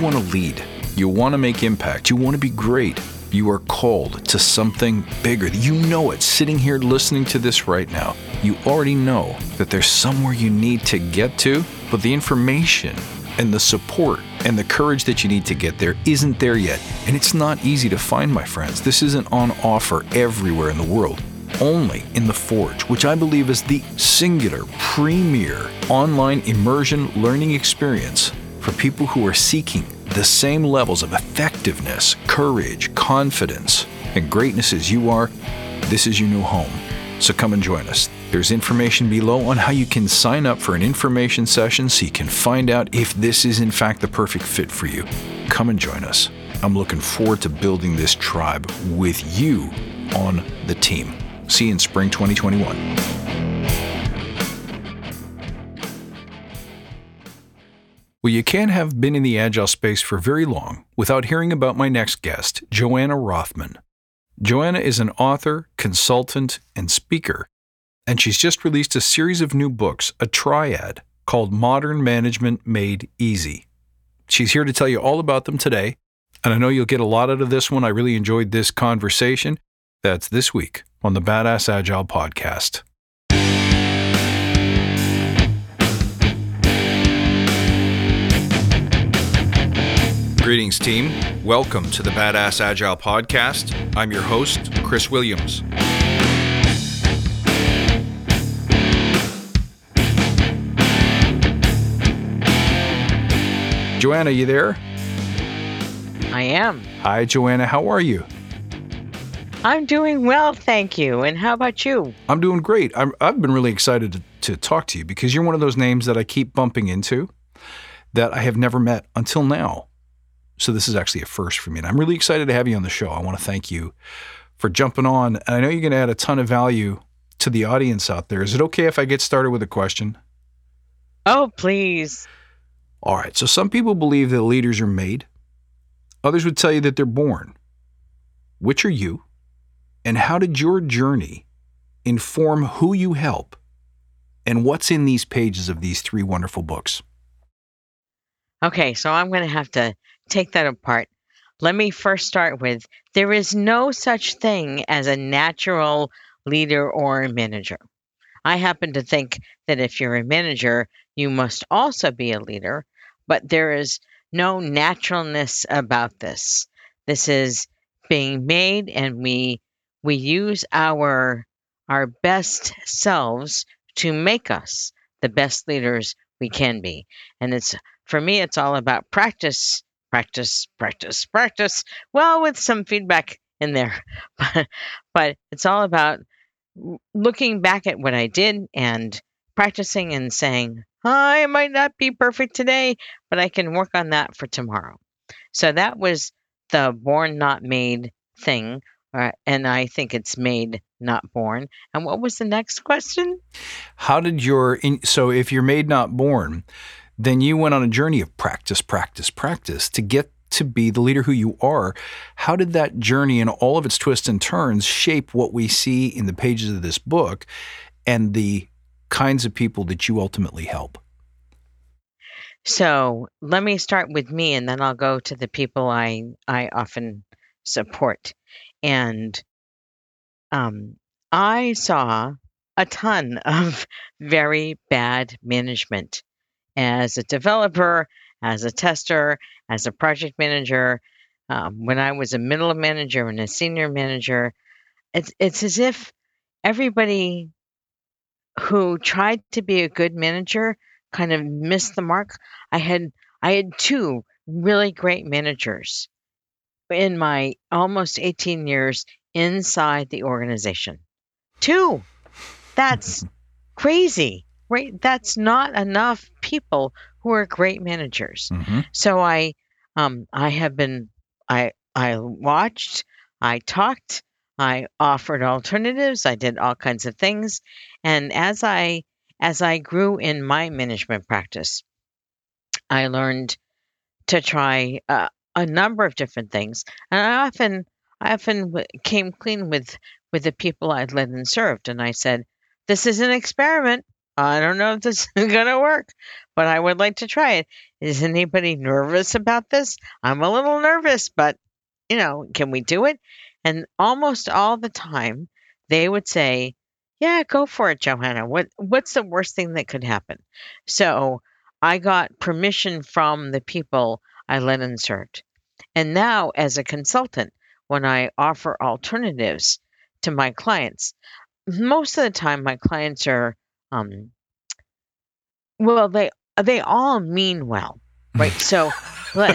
want to lead. You want to make impact. You want to be great. You are called to something bigger. You know it. Sitting here listening to this right now, you already know that there's somewhere you need to get to, but the information and the support and the courage that you need to get there isn't there yet. And it's not easy to find, my friends. This isn't on offer everywhere in the world. Only in the Forge, which I believe is the singular, premier online immersion learning experience for people who are seeking the same levels of effectiveness, courage, confidence, and greatness as you are. This is your new home. So come and join us. There's information below on how you can sign up for an information session so you can find out if this is in fact the perfect fit for you. Come and join us. I'm looking forward to building this tribe with you on the team. See you in spring 2021. Well, you can't have been in the agile space for very long without hearing about my next guest, Johanna Rothman. Johanna is an author, consultant, and speaker, and she's just released a series of new books, a triad called Modern Management Made Easy. She's here to tell you all about them today, and I know you'll get a lot out of this one. I really enjoyed this conversation. That's this week on the Badass Agile podcast. Greetings, team. Welcome to the Badass Agile podcast. I'm your host, Chris Williams. Johanna, you there? I am. Hi, Johanna. How are you? I'm doing well, thank you. And how about you? I'm doing great. i have been really excited to, to talk to you because you're one of those names that I keep bumping into that I have never met until now. So this is actually a first for me. And I'm really excited to have you on the show. I want to thank you for jumping on. And I know you're going to add a ton of value to the audience out there. Is it okay if I get started with a question? Oh, please. All right. So some people believe that leaders are made. Others would tell you that they're born. Which are you? And how did your journey inform who you help and what's in these pages of these three wonderful books? Okay, so I'm going to have to take that apart. Let me first start with there is no such thing as a natural leader or a manager. I happen to think that if you're a manager, you must also be a leader, but there is no naturalness about this. This is being made and we we use our our best selves to make us the best leaders we can be. And it's for me it's all about practice, practice, practice, practice. Well, with some feedback in there. But it's all about looking back at what I did and practicing and saying, I might not be perfect today, but I can work on that for tomorrow. So that was the born not made thing. Uh, and I think it's made not born. And what was the next question? How did your so if you're made not born, then you went on a journey of practice, practice, practice to get to be the leader who you are. How did that journey and all of its twists and turns shape what we see in the pages of this book and the kinds of people that you ultimately help? So let me start with me, and then I'll go to the people I I often support. And um, I saw a ton of very bad management as a developer, as a tester, as a project manager. Um, when I was a middle manager and a senior manager, it's it's as if everybody who tried to be a good manager kind of missed the mark. I had I had two really great managers in my almost 18 years inside the organization. Two. That's crazy. Right? That's not enough people who are great managers. Mm-hmm. So I um I have been I I watched, I talked, I offered alternatives. I did all kinds of things. And as I as I grew in my management practice, I learned to try uh, a number of different things. And I often I often came clean with with the people I'd led and served and I said, "This is an experiment. I don't know if this is going to work, but I would like to try it. Is anybody nervous about this? I'm a little nervous, but you know, can we do it? And almost all the time, they would say, "Yeah, go for it, Johanna. What what's the worst thing that could happen?" So I got permission from the people I let insert. And now, as a consultant, when I offer alternatives to my clients, most of the time my clients are, um, well, they they all mean well, right? So, I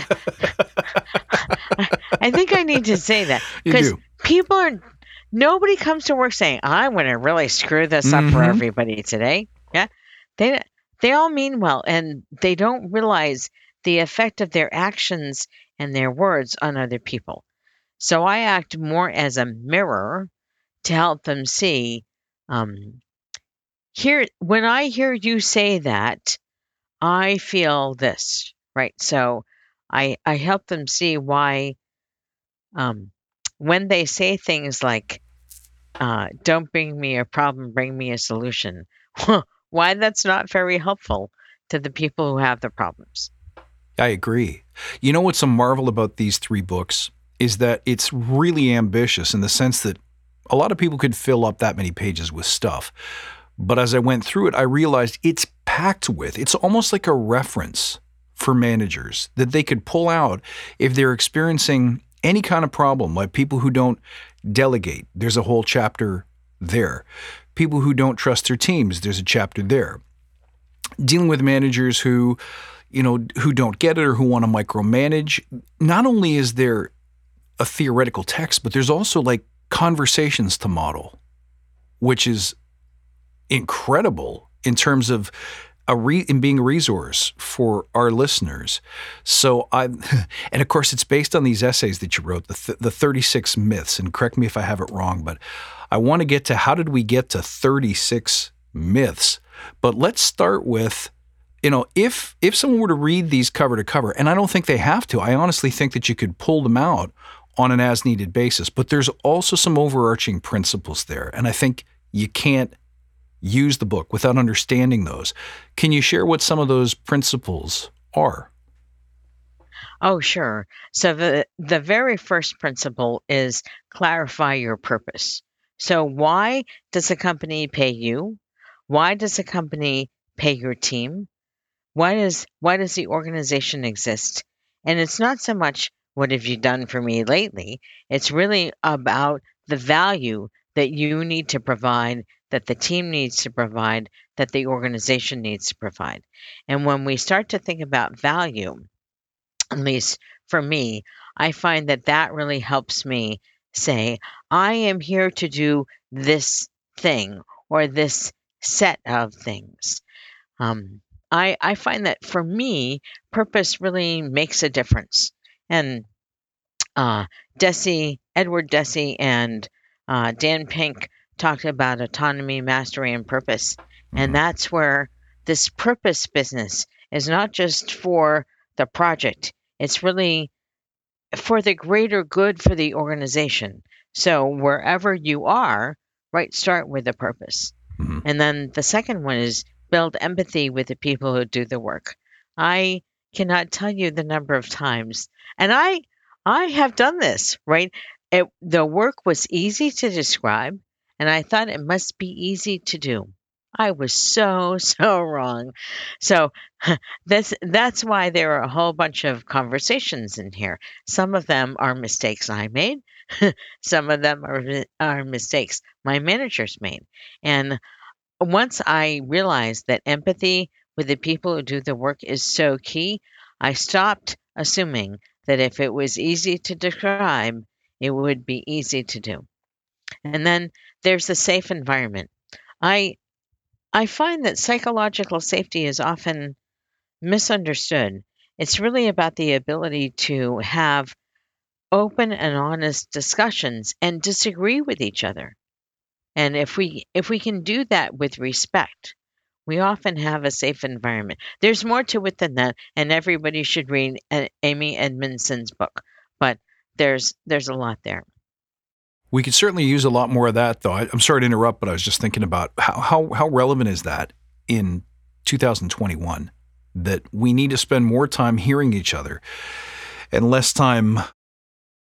think I need to say that because people are nobody comes to work saying I'm going to really screw this up mm-hmm. for everybody today. Yeah, they they all mean well, and they don't realize the effect of their actions and their words on other people. So I act more as a mirror to help them see. Um, here, when I hear you say that, I feel this, right? So I I help them see why. Um, when they say things like, uh, "Don't bring me a problem, bring me a solution," why that's not very helpful to the people who have the problems. I agree. You know what's a marvel about these three books is that it's really ambitious in the sense that a lot of people could fill up that many pages with stuff. But as I went through it, I realized it's packed with, it's almost like a reference for managers that they could pull out if they're experiencing any kind of problem, like people who don't delegate. There's a whole chapter there. People who don't trust their teams, there's a chapter there. Dealing with managers who you know, who don't get it or who want to micromanage. Not only is there a theoretical text, but there's also like conversations to model, which is incredible in terms of a re- in being a resource for our listeners. So I, and of course, it's based on these essays that you wrote, the th- the 36 myths. And correct me if I have it wrong, but I want to get to how did we get to 36 myths? But let's start with you know, if if someone were to read these cover to cover, and I don't think they have to, I honestly think that you could pull them out on an as needed basis. But there's also some overarching principles there, and I think you can't use the book without understanding those. Can you share what some of those principles are? Oh, sure. So the the very first principle is clarify your purpose. So why does a company pay you? Why does a company pay your team? why does why does the organization exist? And it's not so much what have you done for me lately? It's really about the value that you need to provide, that the team needs to provide, that the organization needs to provide. And when we start to think about value, at least for me, I find that that really helps me say, I am here to do this thing or this set of things. Um, I, I find that for me, purpose really makes a difference. And uh, Deci, Edward Deci, and uh, Dan Pink talked about autonomy, mastery, and purpose. And mm-hmm. that's where this purpose business is not just for the project, it's really for the greater good for the organization. So wherever you are, right, start with a purpose. Mm-hmm. And then the second one is build empathy with the people who do the work. I cannot tell you the number of times, and I I have done this, right? It, the work was easy to describe, and I thought it must be easy to do. I was so so wrong. So that's that's why there are a whole bunch of conversations in here. Some of them are mistakes I made. Some of them are are mistakes my managers made. And once I realized that empathy with the people who do the work is so key, I stopped assuming that if it was easy to describe, it would be easy to do. And then there's a safe environment. I I find that psychological safety is often misunderstood. It's really about the ability to have open and honest discussions and disagree with each other. And if we if we can do that with respect, we often have a safe environment. There's more to it than that, and everybody should read uh, Amy Edmondson's book. But there's there's a lot there. We could certainly use a lot more of that, though. I, am sorry to interrupt, but I was just thinking about how how, how relevant is that in 2021 that we need to spend more time hearing each other and less time,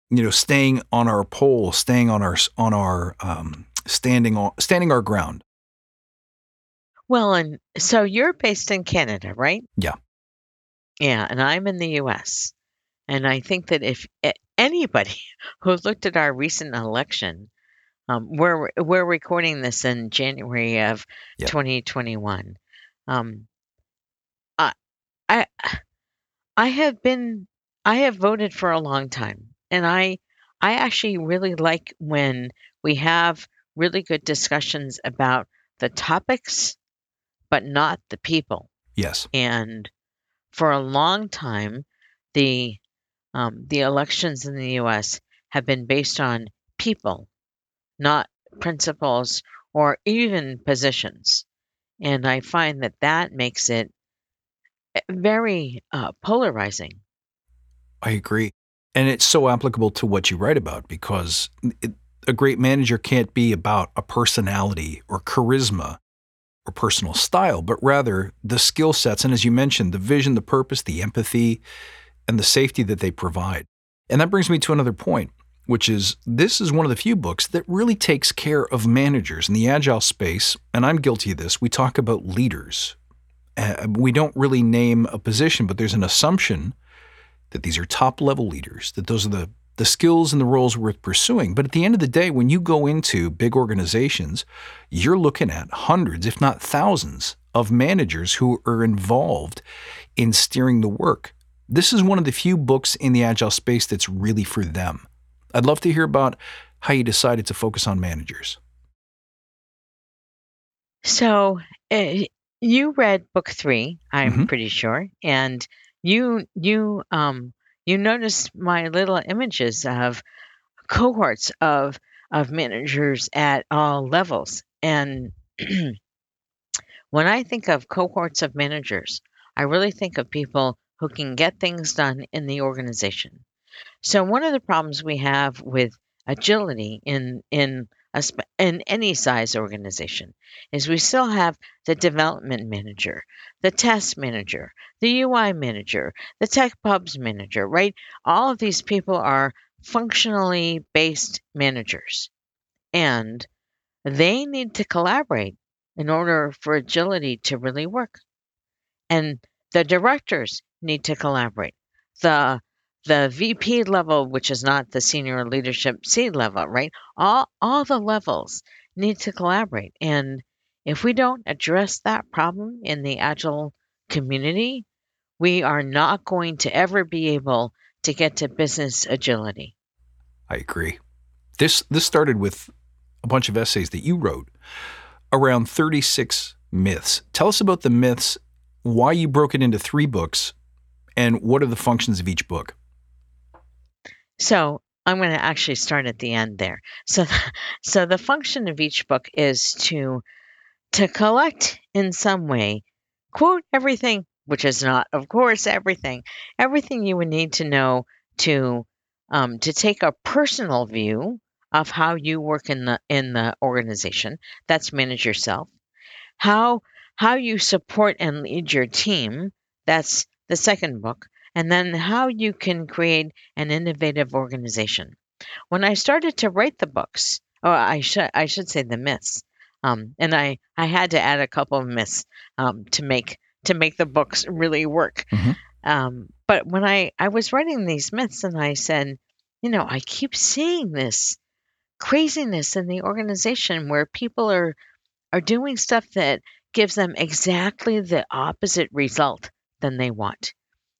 you know, staying on our pole, staying on our on our um, standing on standing our ground. Well, and so you're based in Canada, right? Yeah. Yeah, and I'm in the US. And I think that if anybody who looked at our recent election, um, we're we're recording this in January of Yep. 2021. Um, I I I have been I have voted for a long time, and I I actually really like when we have really good discussions about the topics, but not the people. Yes. And for a long time, the um, the elections in the U.S. have been based on people, not principles or even positions. And I find that that makes it eh, very uh, polarizing. I agree. And it's so applicable to what you write about because it, a great manager can't be about a personality or charisma or personal style, but rather the skill sets. And as you mentioned, the vision, the purpose, the empathy, and the safety that they provide. And that brings me to another point, which is this is one of the few books that really takes care of managers in the agile space. And I'm guilty of this. We talk about leaders. Uh, we don't really name a position, but there's an assumption that these are top level leaders, that those are the, the skills and the roles worth pursuing. But at the end of the day, when you go into big organizations, you're looking at hundreds, if not thousands, of managers who are involved in steering the work. This is one of the few books in the agile space that's really for them. I'd love to hear about how you decided to focus on managers. So uh, you read book three, I'm Mhm. pretty sure, and you you um you noticed my little images of cohorts of of managers at all levels. And when I think of cohorts of managers, I really think of people who can get things done in the organization. So one of the problems we have with agility in in a, in any size organization is we still have the development manager, the test manager, the UI manager, the tech pubs manager, right? All of these people are functionally based managers and they need to collaborate in order for agility to really work. And the directors need to collaborate. The the VP level, which is not the senior leadership C level, right? All all the levels need to collaborate. And if we don't address that problem in the agile community, we are not going to ever be able to get to business agility. I agree. This this started with a bunch of essays that you wrote around 36 myths. Tell us about the myths, why you broke it into three books, and what are the functions of each book. So I'm going to actually start at the end there. So, so the function of each book is to to collect in some way, quote everything, which is not, of course, everything, everything you would need to know to um, to take a personal view of how you work in the in the organization. That's manage yourself. How how you support and lead your team. That's the second book and then how you can create an innovative organization. When I started to write the books, or I should I should say the myths, um, and I I had to add a couple of myths um, to make to make the books really work. Mhm. Um, but when I I was writing these myths, and I said, you know, I keep seeing this craziness in the organization where people are are doing stuff that gives them exactly the opposite result than they want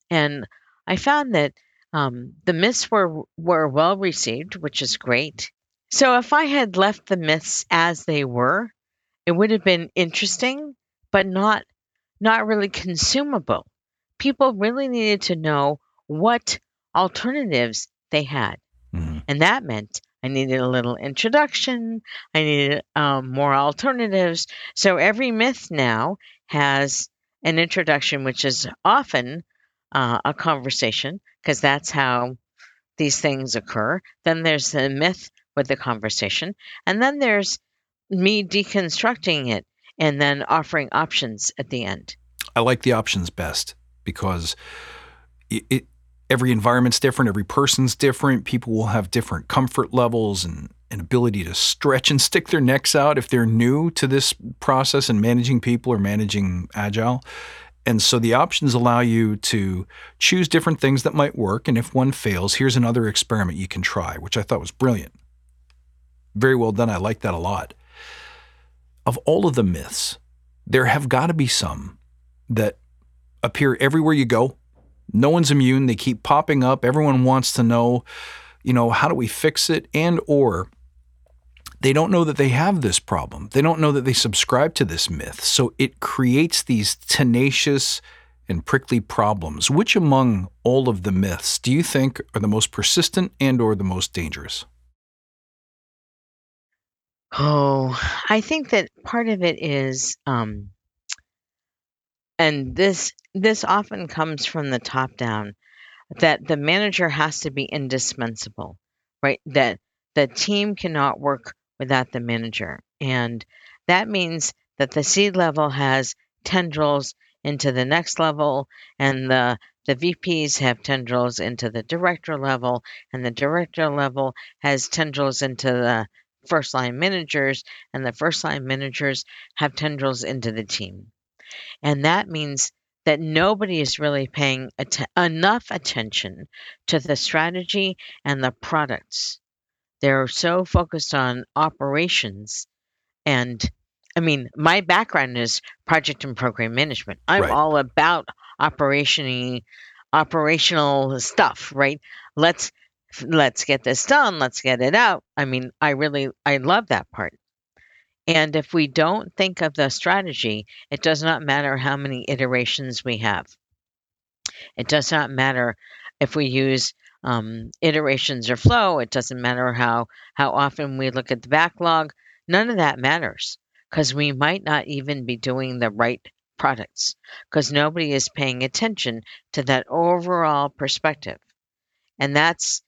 and I found that um, the myths were were well received, which is great. So if I had left the myths as they were, it would have been interesting, but not not really consumable. People really needed to know what alternatives they had, Mhm. and that meant I needed a little introduction. I needed um, more alternatives. So every myth now has an introduction, which is often uh, a conversation because that's how these things occur. Then there's the myth with the conversation, and then there's me deconstructing it and then offering options at the end. I like the options best because it, it every environment's different, every person's different. People will have different comfort levels and an ability to stretch and stick their necks out if they're new to this process and managing people or managing agile. And so the options allow you to choose different things that might work. And if one fails, here's another experiment you can try, which I thought was brilliant. Very well done. I like that a lot. Of all of the myths, there have got to be some that appear everywhere you go. No one's immune. They keep popping up. Everyone wants to know, you know, how do we fix it? And or they don't know that they have this problem. They don't know that they subscribe to this myth. So it creates these tenacious and prickly problems. Which among all of the myths do you think are the most persistent and or the most dangerous? Oh, I think that part of it is um and this this often comes from the top down that the manager has to be indispensable, right? That the team cannot work without the manager. And that means that the C level has tendrils into the next level, and the the VPs have tendrils into the director level, and the director level has tendrils into the first line managers, and the first line managers have tendrils into the team. And that means that nobody is really paying att- enough attention to the strategy and the products they're so focused on operations and I mean, my background is project and program management. I'm Right. all about operationing operational stuff, right? Let's let's get this done, let's get it out. I mean, I really I love that part. And if we don't think of the strategy, it does not matter how many iterations we have. It does not matter if we use um, iterations or flow. It doesn't matter how how often we look at the backlog. None of that matters because we might not even be doing the right products because nobody is paying attention to that overall perspective. And that's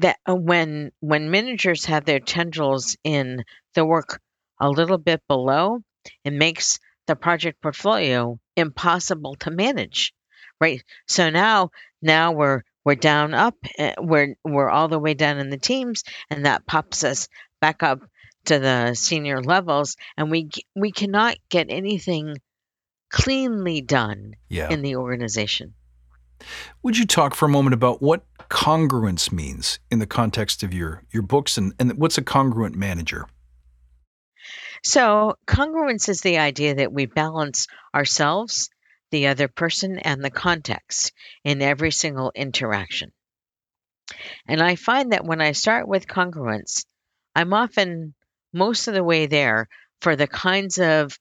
that uh, when when managers have their tendrils in the work a little bit below, it makes the project portfolio impossible to manage right so now now we're we're down up uh, we're we're all the way down in the teams and that pops us back up to the senior levels and we we cannot get anything cleanly done Yeah. in the organization Would you talk for a moment about what congruence means in the context of your your books and, and what's a congruent manager? so congruence is the idea that we balance ourselves the other person and the context in every single interaction and i find that when i start with congruence i'm often most of the way there for the kinds of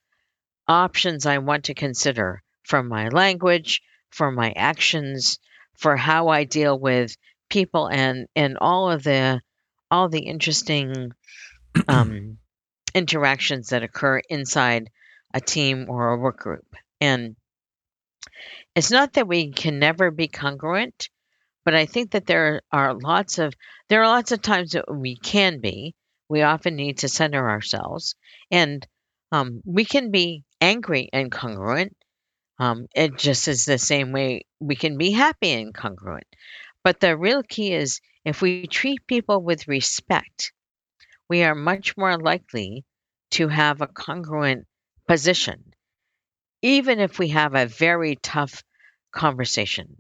options I want to consider from my language, for my actions, for how I deal with people and and all of the all the interesting um, interactions that occur inside a team or a work group. And it's not that we can never be congruent, but I think that there are lots of there are lots of times that we can be. We often need to center ourselves, and um, we can be angry and congruent. Um, it just is the same way we can be happy and congruent. But the real key is if we treat people with respect, we are much more likely to have a congruent position, even if we have a very tough conversation.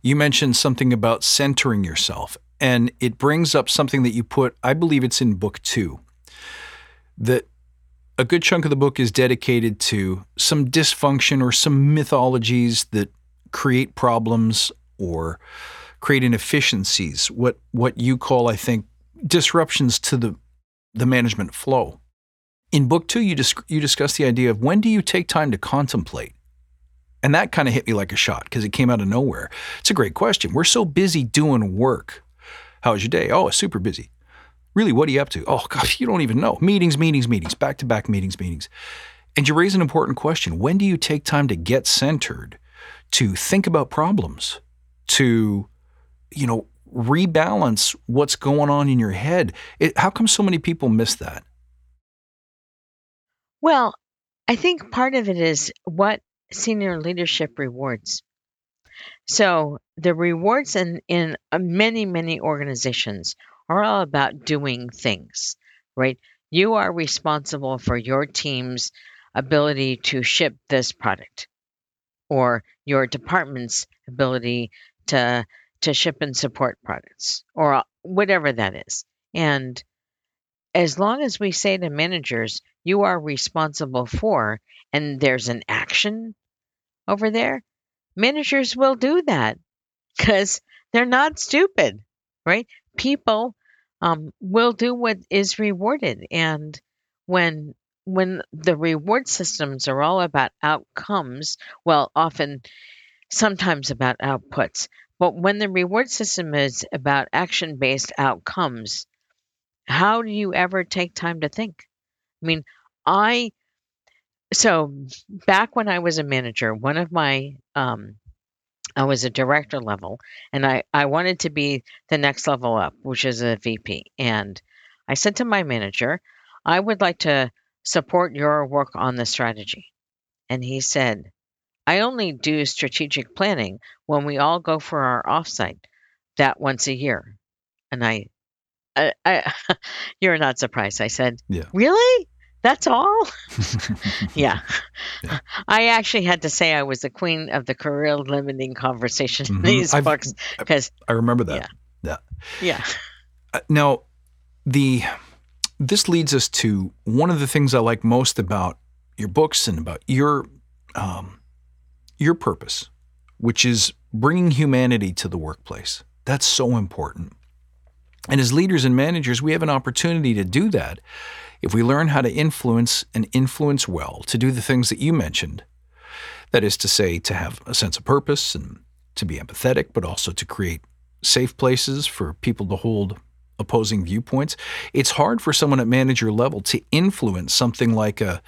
You mentioned something about centering yourself, and it brings up something that you put, I believe it's in book two, that a good chunk of the book is dedicated to some dysfunction or some mythologies that create problems or create inefficiencies, what, what you call, I think, disruptions to the, the management flow. In book two, you, you discuss the idea of when do you take time to contemplate? And that kind of hit me like a shot because it came out of nowhere. It's a great question. We're so busy doing work. How was your day? Oh, super busy. Really, what are you up to? Oh, gosh, you don't even know. Meetings, meetings, meetings, back to back meetings, meetings. And you raise an important question. When do you take time to get centered, to think about problems, to, you know, rebalance what's going on in your head? It, how come so many people miss that? Well, I think part of it is what senior leadership rewards. So the rewards in, in uh, many, many organizations are all about doing things, right? You are responsible for your team's ability to ship this product or your department's ability to to ship and support products or whatever that is. And as long as we say to managers, you are responsible for, and there's an action over there, managers will do that because they're not stupid, right? People um, will do what is rewarded, and when when the reward systems are all about outcomes, well, often sometimes about outputs, but when the reward system is about action based outcomes, how do you ever take time to think? I mean, I so back when I was a manager, one of my um, I was a director level, and I I wanted to be the next level up, which is a VP. And I said to my manager, I would like to support your work on the strategy. And he said, I only do strategic planning when we all go for our offsite that once a year. And I, I, I you're not surprised. I said, Yeah. really? That's all? yeah. Yeah. I actually had to say I was the queen of the career limiting conversation in Mhm. these I've- books because, I remember that. yeah. Uh, now, the this leads us to one of the things I like most about your books and about your um, your purpose, which is bringing humanity to the workplace. That's so important. And as leaders and managers, we have an opportunity to do that if we learn how to influence and influence well, to do the things that you mentioned. That is to say, to have a sense of purpose and to be empathetic, but also to create safe places for people to hold opposing viewpoints. It's hard for someone at manager level to influence something like a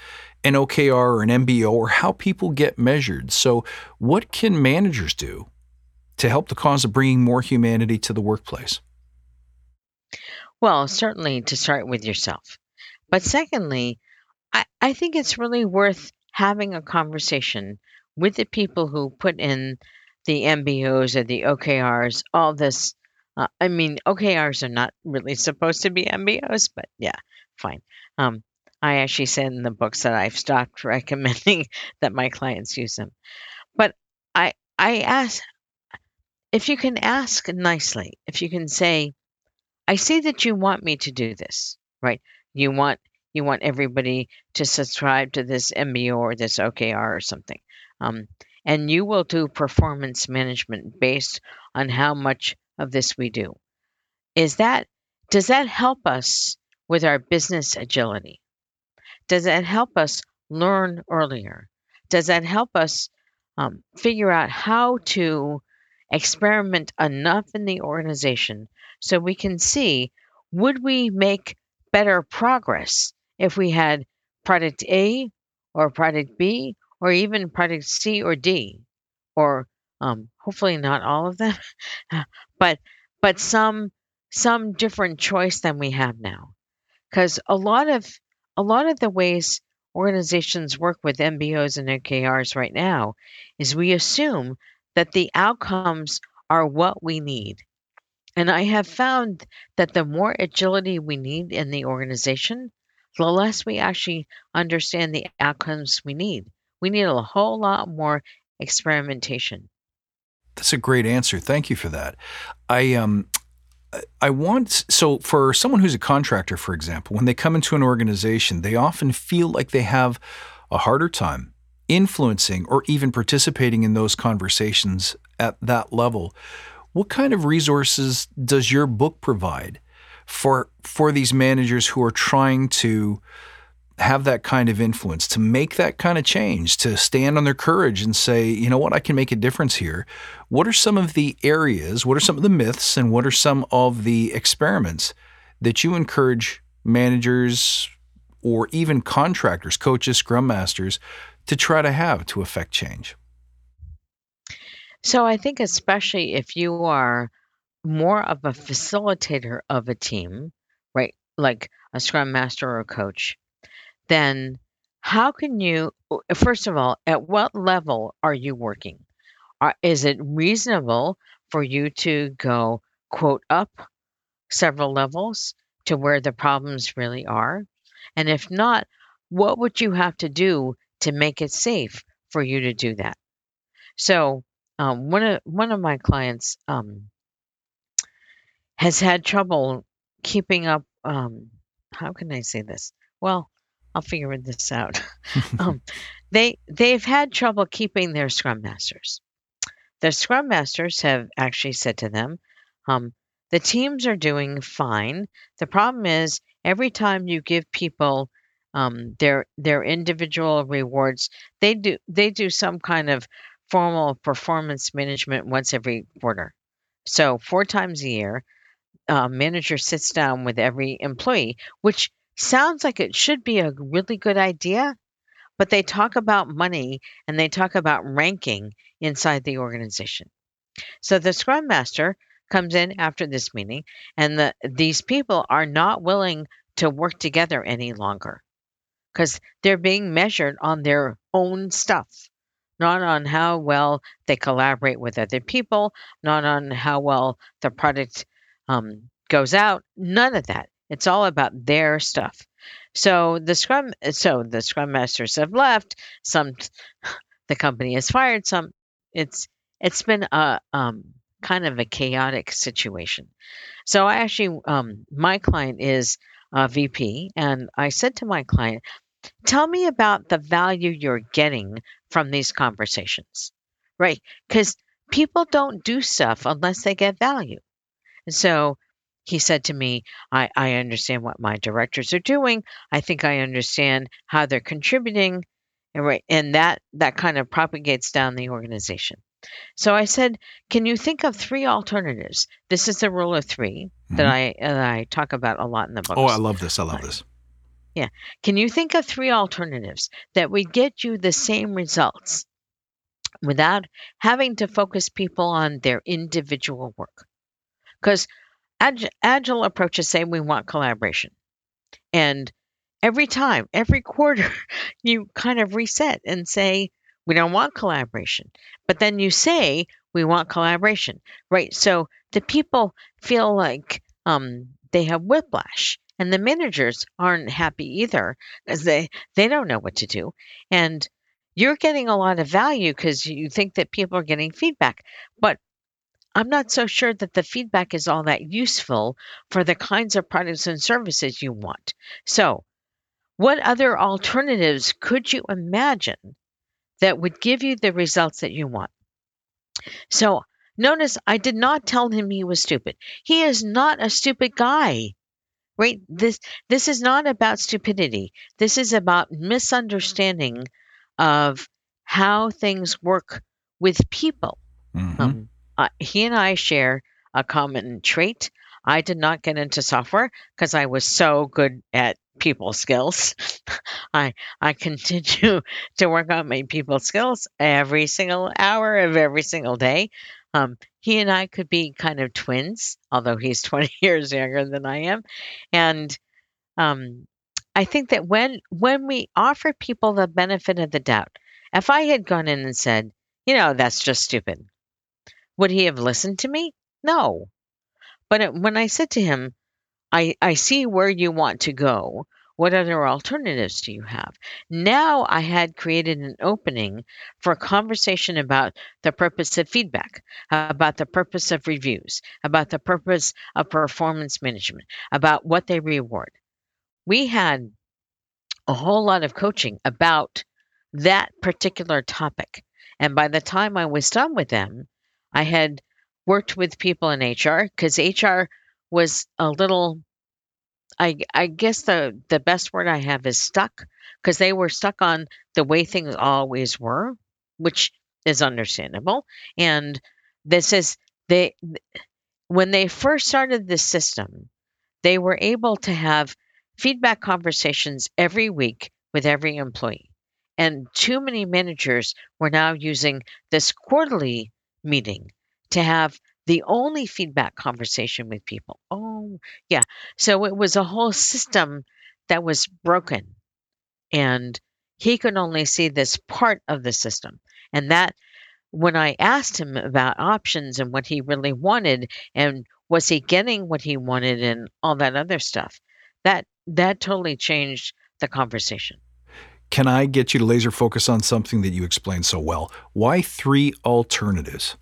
an OKR or an MBO or how people get measured. So, what can managers do to help the cause of bringing more humanity to the workplace? Well, certainly to start with yourself. But secondly, I, I think it's really worth having a conversation with the people who put in the MBOs or the OKRs, all this. Uh, I mean, OKRs are not really supposed to be MBOs, but yeah, fine. Um, I actually said in the books that I've stopped recommending that my clients use them. But I I ask if you can ask nicely, if you can say, I see that you want me to do this, right? You want you want everybody to subscribe to this MBO or this OKR or something, um, and you will do performance management based on how much of this we do. Is that does that help us with our business agility? Does that help us learn earlier? Does that help us um, figure out how to experiment enough in the organization so we can see would we make better progress if we had product A or product B or even product C or D or um, hopefully not all of them but but some some different choice than we have now because a lot of a lot of the ways organizations work with MBOs and OKRs right now is we assume that the outcomes are what we need. And I have found that the more agility we need in the organization, the less we actually understand the outcomes we need. We need a whole lot more experimentation. That's a great answer. Thank you for that. I um I want so for someone who's a contractor, for example, when they come into an organization, they often feel like they have a harder time influencing or even participating in those conversations at that level. What kind of resources does your book provide for for these managers who are trying to have that kind of influence, to make that kind of change, to stand on their courage and say, you know what, I can make a difference here. What are some of the areas, what are some of the myths, and what are some of the experiments that you encourage managers or even contractors, coaches, scrum masters to try to have to affect change? So I think, especially if you are more of a facilitator of a team, right? Like a scrum master or a coach, then how can you, first of all, at what level are you working? Are, is it reasonable for you to go, quote, up several levels to where the problems really are? And if not, what would you have to do to make it safe for you to do that? So, um, one of one of my clients um, has had trouble keeping up. Um, how can I say this? Well, I'll figure this out. um, they they've had trouble keeping their scrum masters. The scrum masters have actually said to them, um, "The teams are doing fine. The problem is every time you give people um, their their individual rewards, they do they do some kind of formal performance management once every quarter. So four times a year, uh, manager sits down with every employee, which sounds like it should be a really good idea, but they talk about money and they talk about ranking inside the organization. So the scrum master comes in after this meeting and the, these people are not willing to work together any longer because they're being measured on their own stuff, not on how well they collaborate with other people, not on how well the product um, goes out, none of that. It's all about their stuff. So the scrum so the scrum masters have left, some the company has fired some. It's it's been a um, kind of a chaotic situation. So I actually um, my client is a VP and I said to my client, "Tell me about the value you're getting from these conversations." Right? Cuz people don't do stuff unless they get value. And so he said to me, I, I understand what my directors are doing. I think I understand how they're contributing. And right and that that kind of propagates down the organization. So I said, Can you think of three alternatives? This is the rule of 3 that Mhm. I that I talk about a lot in the book. Oh, I love this. I love this. Can you think of three alternatives that would get you the same results without having to focus people on their individual work? Because ag- agile approaches say we want collaboration. And every time, every quarter, you kind of reset and say, we don't want collaboration. But then you say, we want collaboration, right? So the people feel like um, they have whiplash. And the managers aren't happy either because they, they don't know what to do. And you're getting a lot of value because you think that people are getting feedback. But I'm not so sure that the feedback is all that useful for the kinds of products and services you want. So, what other alternatives could you imagine that would give you the results that you want? So, notice I did not tell him he was stupid. He is not a stupid guy. Right? This this is not about stupidity. This is about misunderstanding of how things work with people. Mhm. Um, uh, he and I share a common trait. I did not get into software because I was so good at people skills. I I continue to work on my people skills every single hour of every single day. Um, he and I could be kind of twins, although he's 20 years younger than I am, and um, I think that when when we offer people the benefit of the doubt, if I had gone in and said, you know, that's just stupid, would he have listened to me? No. But it, when I said to him, I, I see where you want to go. What other alternatives do you have? Now I had created an opening for a conversation about the purpose of feedback, about the purpose of reviews, about the purpose of performance management, about what they reward. We had a whole lot of coaching about that particular topic. And by the time I was done with them, I had worked with people in HR because HR was a little I I guess the the best word I have is stuck because they were stuck on the way things always were, which is understandable. And this is they when they first started this system, they were able to have feedback conversations every week with every employee. And too many managers were now using this quarterly meeting to have the only feedback conversation with people. Oh, yeah. So it was a whole system that was broken. And he could only see this part of the system. And that when I asked him about options and what he really wanted and was he getting what he wanted and all that other stuff, that that totally changed the conversation. Can I get you to laser focus on something that you explained so well? Why three alternatives?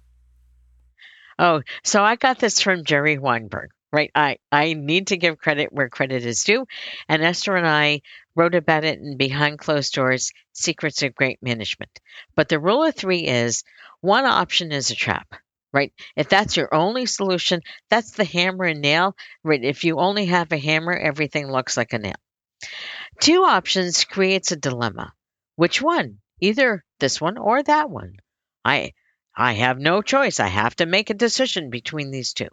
Oh, so I got this from Jerry Weinberg, right? I, I need to give credit where credit is due. And Esther and I wrote about it in Behind Closed Doors Secrets of Great Management. But the rule of three is one option is a trap, right? If that's your only solution, that's the hammer and nail, right? If you only have a hammer, everything looks like a nail. Two options creates a dilemma. Which one? Either this one or that one. I I have no choice. I have to make a decision between these two.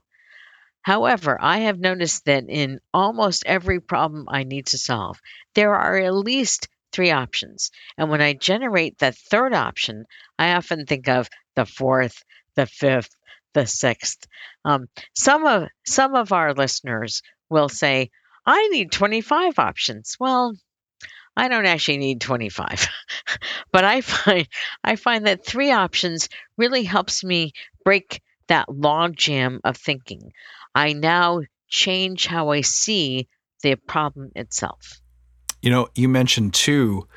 However, I have noticed that in almost every problem I need to solve, there are at least three options. And when I generate the third option, I often think of the fourth, the fifth, the sixth. Um, some of some of our listeners will say, "I need 25 options." Well, I don't actually need 25, but I find I find that three options really helps me break that log jam of thinking. I now change how I see the problem itself. You know, you mentioned too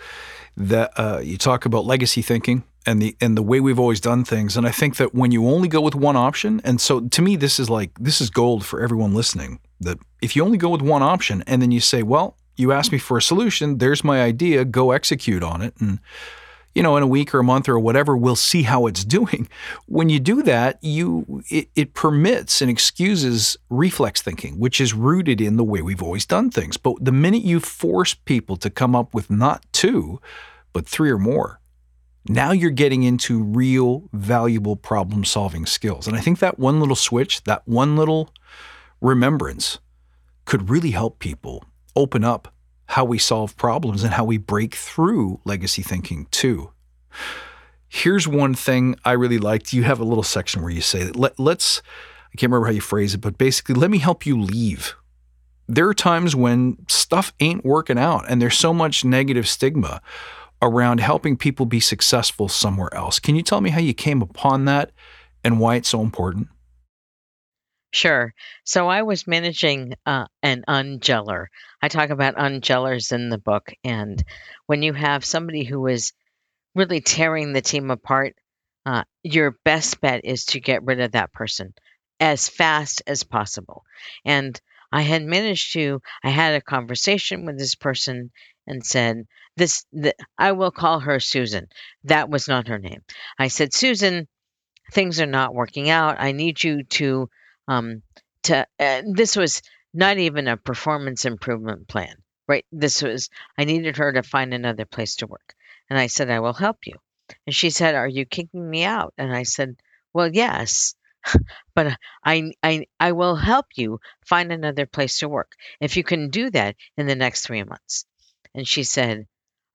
that uh, you talk about legacy thinking and the and the way we've always done things, and I think that when you only go with one option, and so to me, this is like this is gold for everyone listening. That if you only go with one option, and then you say, well, you asked me for a solution, there's my idea, go execute on it, and you know, in a week or a month or whatever, we'll see how it's doing. When you do that, you it, it, permits and excuses reflex thinking, which is rooted in the way we've always done things. But the minute you force people to come up with not two, but three or more, now you're getting into real valuable problem solving skills. And I think that one little switch, that one little remembrance could really help people open up how we solve problems and how we break through legacy thinking too. Here's one thing I really liked. You have a little section where you say let, let's, I can't remember how you phrase it, but basically, let me help you leave. There are times when stuff ain't working out and there's so much negative stigma around helping people be successful somewhere else. Can you tell me how you came upon that and why it's so important? Sure. So I was managing uh, an unjeller. I talk about unjellers in the book. And when you have somebody who is really tearing the team apart, uh, your best bet is to get rid of that person as fast as possible. And I had managed to, I had a conversation with this person and said, this, the, I will call her Susan. That was not her name. I said, Susan, things are not working out. I need you to um, to uh, this was not even a performance improvement plan, right? This was I needed her to find another place to work, and I said I will help you. And she said, "Are you kicking me out?" And I said, "Well, yes." but I, I I will help you find another place to work if you can do that in the next three months. And she said,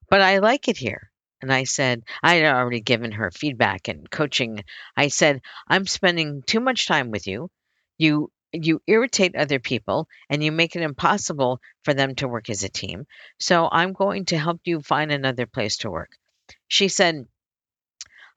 "But I like it here." And I said, I had already given her feedback and coaching. I said, I'm spending too much time with you. You you irritate other people and you make it impossible for them to work as a team. So I'm going to help you find another place to work. She said,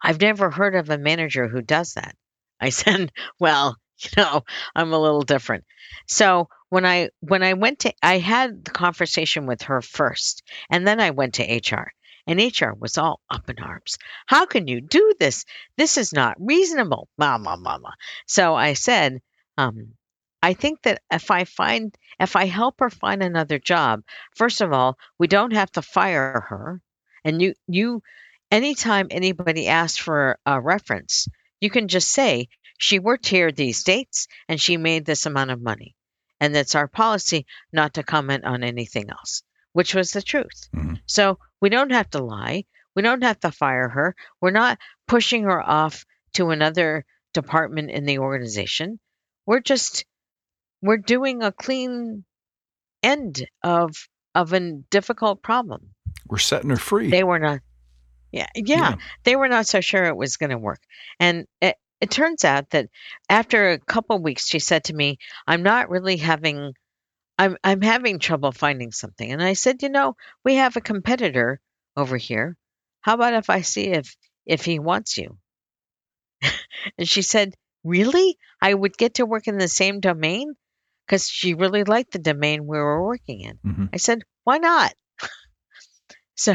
I've never heard of a manager who does that. I said, well, you know, I'm a little different. So when I when I went to I had the conversation with her first and then I went to HR. And HR was all up in arms. How can you do this? This is not reasonable, mama, mama. So I said, um, I think that if I find if I help her find another job, first of all, we don't have to fire her. And you you anytime anybody asks for a reference, you can just say she worked here these dates and she made this amount of money. And that's our policy not to comment on anything else, which was the truth. Mm-hmm. So we don't have to lie. We don't have to fire her. We're not pushing her off to another department in the organization. We're just we're doing a clean end of of a difficult problem. We're setting her free. They were not yeah, yeah, yeah. They were not so sure it was going to work. And it, it turns out that after a couple weeks she said to me, "I'm not really having I'm I'm having trouble finding something." And I said, "You know, we have a competitor over here. How about if I see if if he wants you?" and she said, "Really? I would get to work in the same domain?" Because she really liked the domain we were working in. hmm I said, "Why not?" So,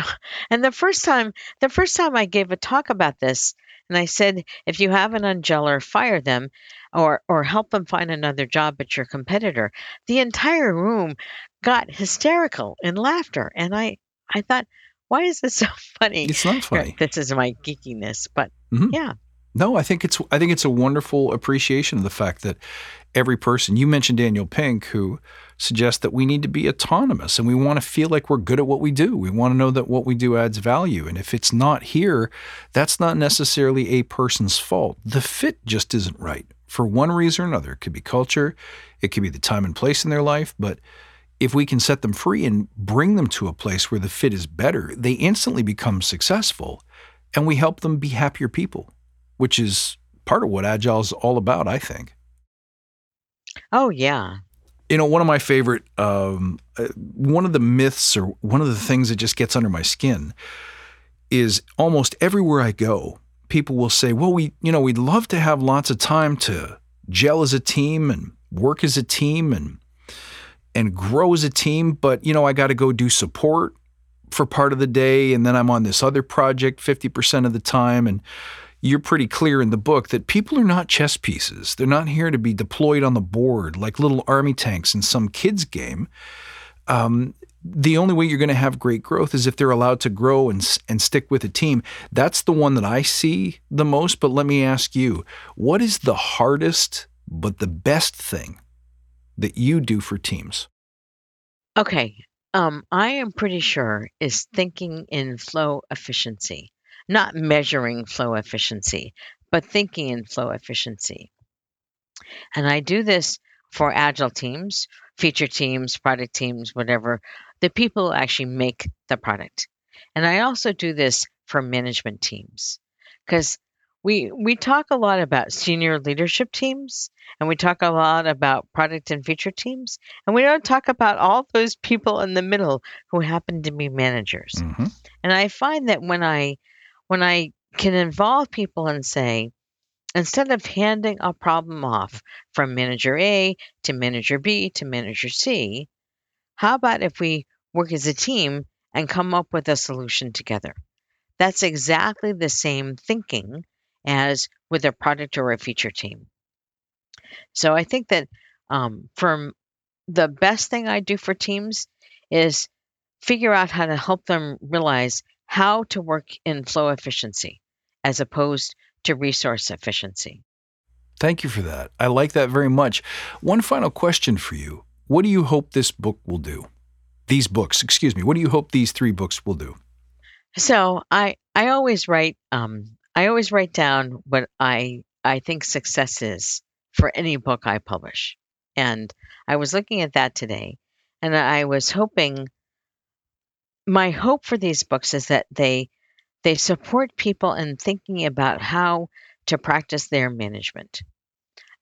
and the first time, the first time I gave a talk about this, and I said, if you have an unjeller, fire them, or or help them find another job at your competitor. The entire room got hysterical in laughter, and I I thought, why is this so funny? It's not funny. This is my geekiness, but Mhm. yeah, No, I think it's I think it's a wonderful appreciation of the fact that every person you mentioned Daniel Pink who suggests that we need to be autonomous and we want to feel like we're good at what we do. We want to know that what we do adds value and if it's not here, that's not necessarily a person's fault. The fit just isn't right for one reason or another. It could be culture, it could be the time and place in their life, but if we can set them free and bring them to a place where the fit is better, they instantly become successful and we help them be happier people which is part of what agile is all about, I think. oh yeah, You know, one of my favorite, um, uh, one of the myths or one of the things that just gets under my skin is almost everywhere I go, people will say, "Well, we, you know, we'd love to have lots of time to gel as a team and work as a team and and grow as a team, but you know, I got to go do support for part of the day, and then I'm on this other project 50% of the time, and you're pretty clear in the book that people are not chess pieces. They're not here to be deployed on the board like little army tanks in some kid's game. Um, the only way you're going to have great growth is if they're allowed to grow and, and stick with a team. That's the one that I see the most. But let me ask you what is the hardest but the best thing that you do for teams? okay. Um, I am pretty sure is thinking in flow efficiency, not measuring flow efficiency, but thinking in flow efficiency. And I do this for agile teams, feature teams, product teams, whatever, the people who actually make the product. And I also do this for management teams because we we talk a lot about senior leadership teams and we talk a lot about product and feature teams and we don't talk about all those people in the middle who happen to be managers. Mm-hmm. And I find that when I when I can involve people and say, instead of handing a problem off from manager A to manager B to manager C, how about if we work as a team and come up with a solution together? That's exactly the same thinking as with a product or a feature team. So I think that um, from the best thing I do for teams is figure out how to help them realize how to work in flow efficiency as opposed to resource efficiency. Thank you for that. I like that very much. One final question for you. What do you hope this book will do? These books, excuse me. What do you hope these three books will do? So I I always write um I always write down what I I think success is for any book I publish. And I was looking at that today and I was hoping my hope for these books is that they they support people in thinking about how to practice their management.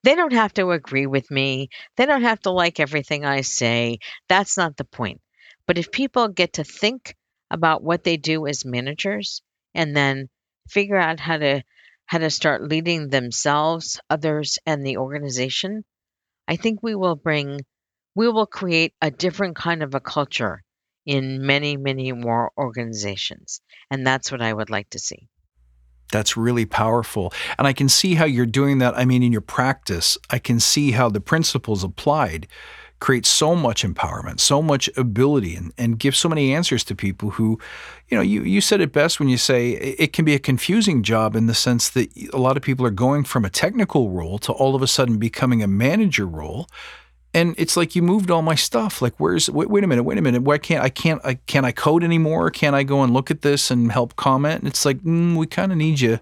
They don't have to agree with me. They don't have to like everything I say. That's not the point. But if people get to think about what they do as managers and then figure out how to how to start leading themselves, others and the organization, I think we will bring we will create a different kind of a culture in many many more organizations. And that's what I would like to see. That's really powerful. And I can see how you're doing that. I mean, in your practice, I can see how the principles applied create so much empowerment, so much ability, and, and give so many answers to people who, you know, you, you said it best when you say it can be a confusing job in the sense that a lot of people are going from a technical role to all of a sudden becoming a manager role. And it's like you moved all my stuff. Like, where's wait, wait a minute, wait a minute. Why can't I can't I can I code anymore? Can I go and look at this and help comment? And it's like mm, we kind of need you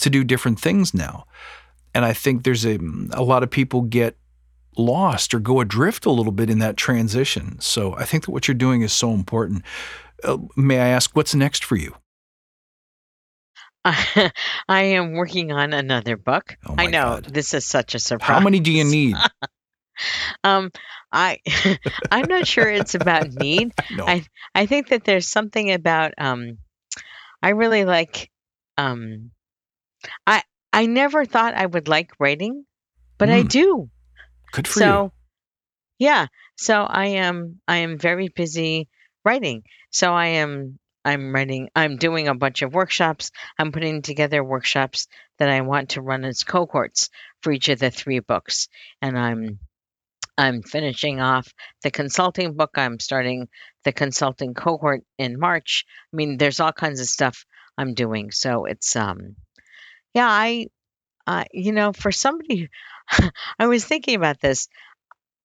to do different things now. And I think there's a a lot of people get lost or go adrift a little bit in that transition. So I think that what you're doing is so important. Uh, may I ask what's next for you? I am working on another book. Oh I know God. this is such a surprise. How many do you need? um, I I'm not sure it's about need. No. I I think that there's something about um, I really like um, I I never thought I would like writing, but I Mm, do. good for you. So yeah, so I am I am very busy writing. So I am I'm writing I'm doing a bunch of workshops. I'm putting together workshops that I want to run as cohorts for each of the three books. And I'm I'm finishing off the consulting book. I'm starting the consulting cohort in March. I mean, there's all kinds of stuff I'm doing. So it's um yeah, I uh, you know, for somebody I was thinking about this.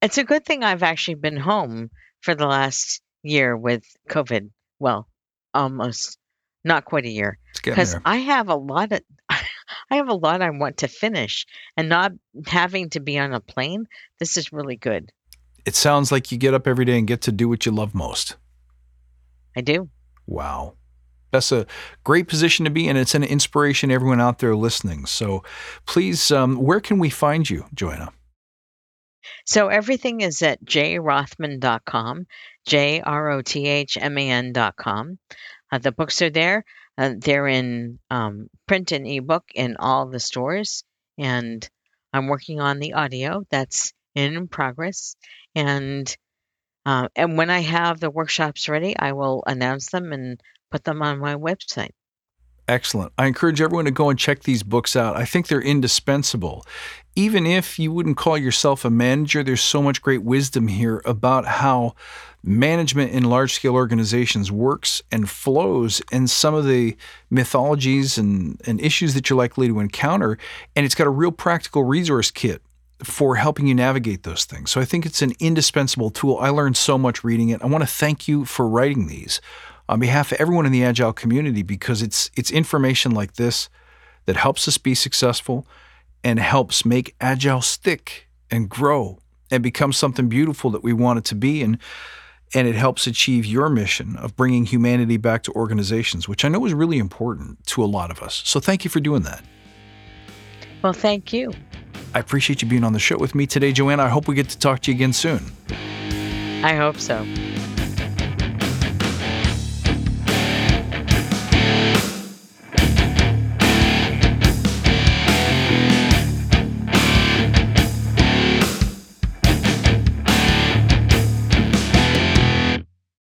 It's a good thing I've actually been home for the last year with COVID. Well, almost not quite a year because. I have a lot of I have a lot I want to finish and not having to be on a plane. This is really good. It sounds like you get up every day and get to do what you love most. I do. Wow. That's a great position to be in. And it's an inspiration to everyone out there listening. So please, um, where can we find you, Johanna? So everything is at jrothman.com, J R O T H M A N.com. Uh, the books are there. Uh, they're in um, print and ebook in all the stores. And I'm working on the audio that's in progress. And uh, and when I have the workshops ready, I will announce them and put them on my website. Excellent. I encourage everyone to go and check these books out. I think they're indispensable. Even if you wouldn't call yourself a manager, there's so much great wisdom here about how management in large scale organizations works and flows and some of the mythologies and, and issues that you're likely to encounter. And it's got a real practical resource kit for helping you navigate those things. So I think it's an indispensable tool. I learned so much reading it. I want to thank you for writing these on behalf of everyone in the agile community because it's it's information like this that helps us be successful and helps make agile stick and grow and become something beautiful that we want it to be and and it helps achieve your mission of bringing humanity back to organizations which I know is really important to a lot of us. So thank you for doing that. Well, thank you. I appreciate you being on the show with me today, Johanna. I hope we get to talk to you again soon. I hope so.